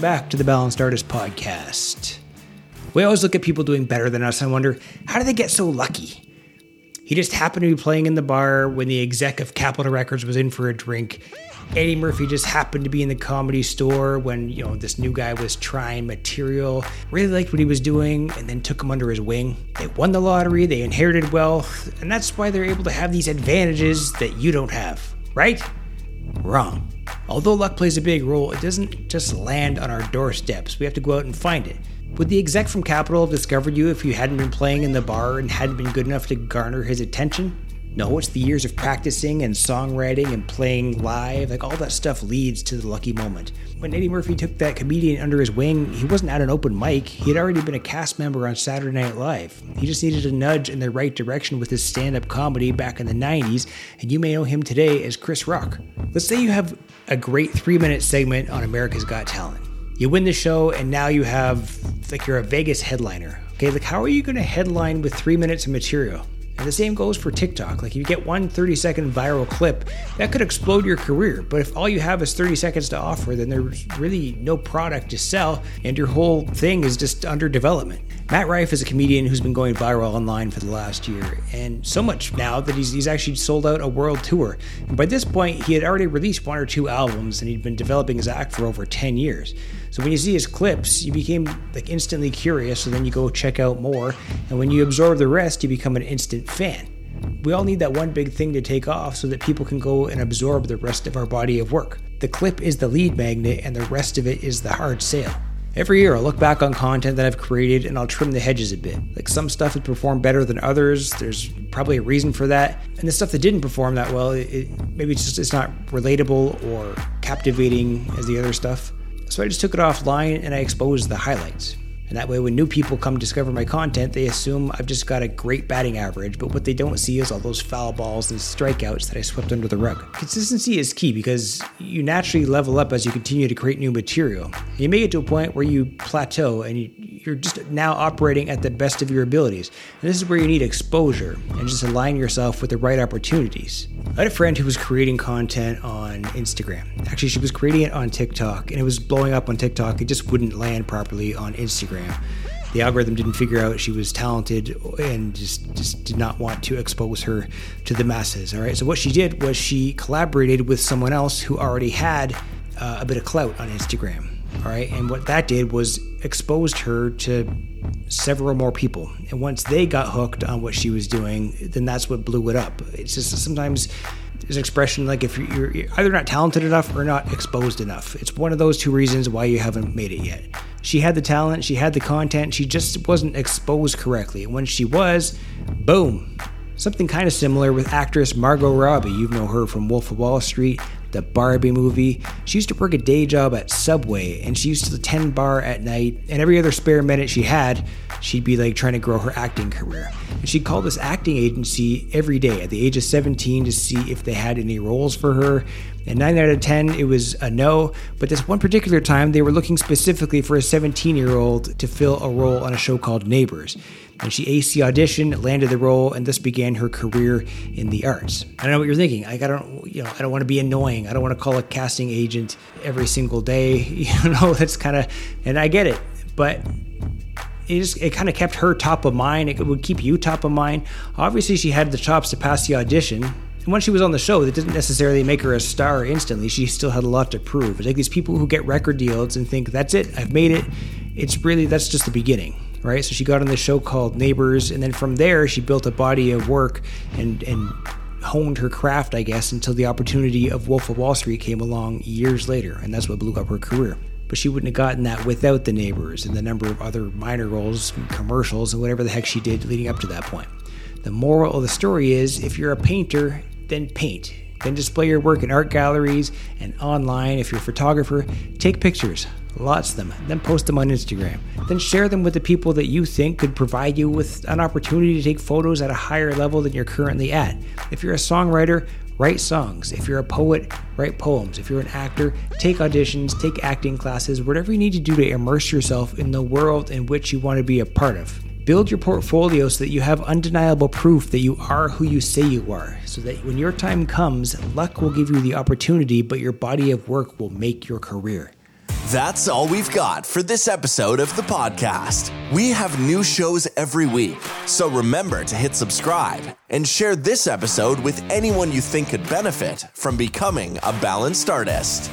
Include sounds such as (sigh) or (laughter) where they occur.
Back to the Balanced Artist Podcast. We always look at people doing better than us and wonder, how do they get so lucky? He just happened to be playing in the bar when the exec of Capitol Records was in for a drink. Eddie Murphy just happened to be in the comedy store when, you know, this new guy was trying material, really liked what he was doing, and then took him under his wing. They won the lottery, they inherited wealth, and that's why they're able to have these advantages that you don't have, right? Wrong. Although luck plays a big role, it doesn't just land on our doorsteps. We have to go out and find it. Would the exec from Capitol have discovered you if you hadn't been playing in the bar and hadn't been good enough to garner his attention? No, it's the years of practicing and songwriting and playing live. Like all that stuff leads to the lucky moment. When Eddie Murphy took that comedian under his wing, he wasn't at an open mic. He had already been a cast member on Saturday Night Live. He just needed a nudge in the right direction with his stand up comedy back in the 90s, and you may know him today as Chris Rock. Let's say you have a great three minute segment on America's Got Talent. You win the show, and now you have, like, you're a Vegas headliner. Okay, like, how are you going to headline with three minutes of material? And the same goes for TikTok. Like, if you get one 30 second viral clip, that could explode your career. But if all you have is 30 seconds to offer, then there's really no product to sell, and your whole thing is just under development. Matt Rife is a comedian who's been going viral online for the last year, and so much now that he's, he's actually sold out a world tour. And by this point, he had already released one or two albums, and he'd been developing his act for over 10 years. So when you see his clips, you became like instantly curious, so then you go check out more, and when you absorb the rest, you become an instant fan. We all need that one big thing to take off so that people can go and absorb the rest of our body of work. The clip is the lead magnet, and the rest of it is the hard sale. Every year, I'll look back on content that I've created and I'll trim the hedges a bit. Like some stuff has performed better than others. There's probably a reason for that. And the stuff that didn't perform that well, it, maybe it's just it's not relatable or captivating as the other stuff. So I just took it offline and I exposed the highlights. And that way, when new people come discover my content, they assume I've just got a great batting average, but what they don't see is all those foul balls and strikeouts that I swept under the rug. Consistency is key because you naturally level up as you continue to create new material. You may get to a point where you plateau and you're just now operating at the best of your abilities. And this is where you need exposure and just align yourself with the right opportunities. I had a friend who was creating content on Instagram. Actually, she was creating it on TikTok and it was blowing up on TikTok. It just wouldn't land properly on Instagram. The algorithm didn't figure out she was talented and just, just did not want to expose her to the masses. All right. So, what she did was she collaborated with someone else who already had uh, a bit of clout on Instagram. All right. And what that did was exposed her to several more people. And once they got hooked on what she was doing, then that's what blew it up. It's just sometimes there's an expression like if you're either not talented enough or not exposed enough. It's one of those two reasons why you haven't made it yet. She had the talent, she had the content, she just wasn't exposed correctly. And when she was, boom. Something kind of similar with actress Margot Robbie. You know her from Wolf of Wall Street, the Barbie movie. She used to work a day job at Subway and she used to attend bar at night. And every other spare minute she had, she'd be like trying to grow her acting career. And she'd call this acting agency every day at the age of 17 to see if they had any roles for her. And 9 out of 10, it was a no. But this one particular time, they were looking specifically for a 17 year old to fill a role on a show called Neighbors. And she aced the audition, landed the role, and thus began her career in the arts. I don't know what you're thinking. I don't, you know, I don't want to be annoying. I don't want to call a casting agent every single day. (laughs) You know, that's kind of, and I get it, but it just it kind of kept her top of mind. It would keep you top of mind. Obviously, she had the chops to pass the audition. And when she was on the show, that didn't necessarily make her a star instantly. She still had a lot to prove. It's like these people who get record deals and think, that's it, I've made it. It's really, that's just the beginning, right? So she got on this show called Neighbors. And then from there, she built a body of work and, and honed her craft, I guess, until the opportunity of Wolf of Wall Street came along years later. And that's what blew up her career but she wouldn't have gotten that without the neighbors and the number of other minor roles, commercials, and whatever the heck she did leading up to that point. The moral of the story is if you're a painter, then paint. Then display your work in art galleries and online. If you're a photographer, take pictures, lots of them, then post them on Instagram. Then share them with the people that you think could provide you with an opportunity to take photos at a higher level than you're currently at. If you're a songwriter, write songs. If you're a poet, write poems. If you're an actor, take auditions, take acting classes, whatever you need to do to immerse yourself in the world in which you want to be a part of. Build your portfolio so that you have undeniable proof that you are who you say you are, so that when your time comes, luck will give you the opportunity, but your body of work will make your career. That's all we've got for this episode of the podcast. We have new shows every week, so remember to hit subscribe and share this episode with anyone you think could benefit from becoming a balanced artist.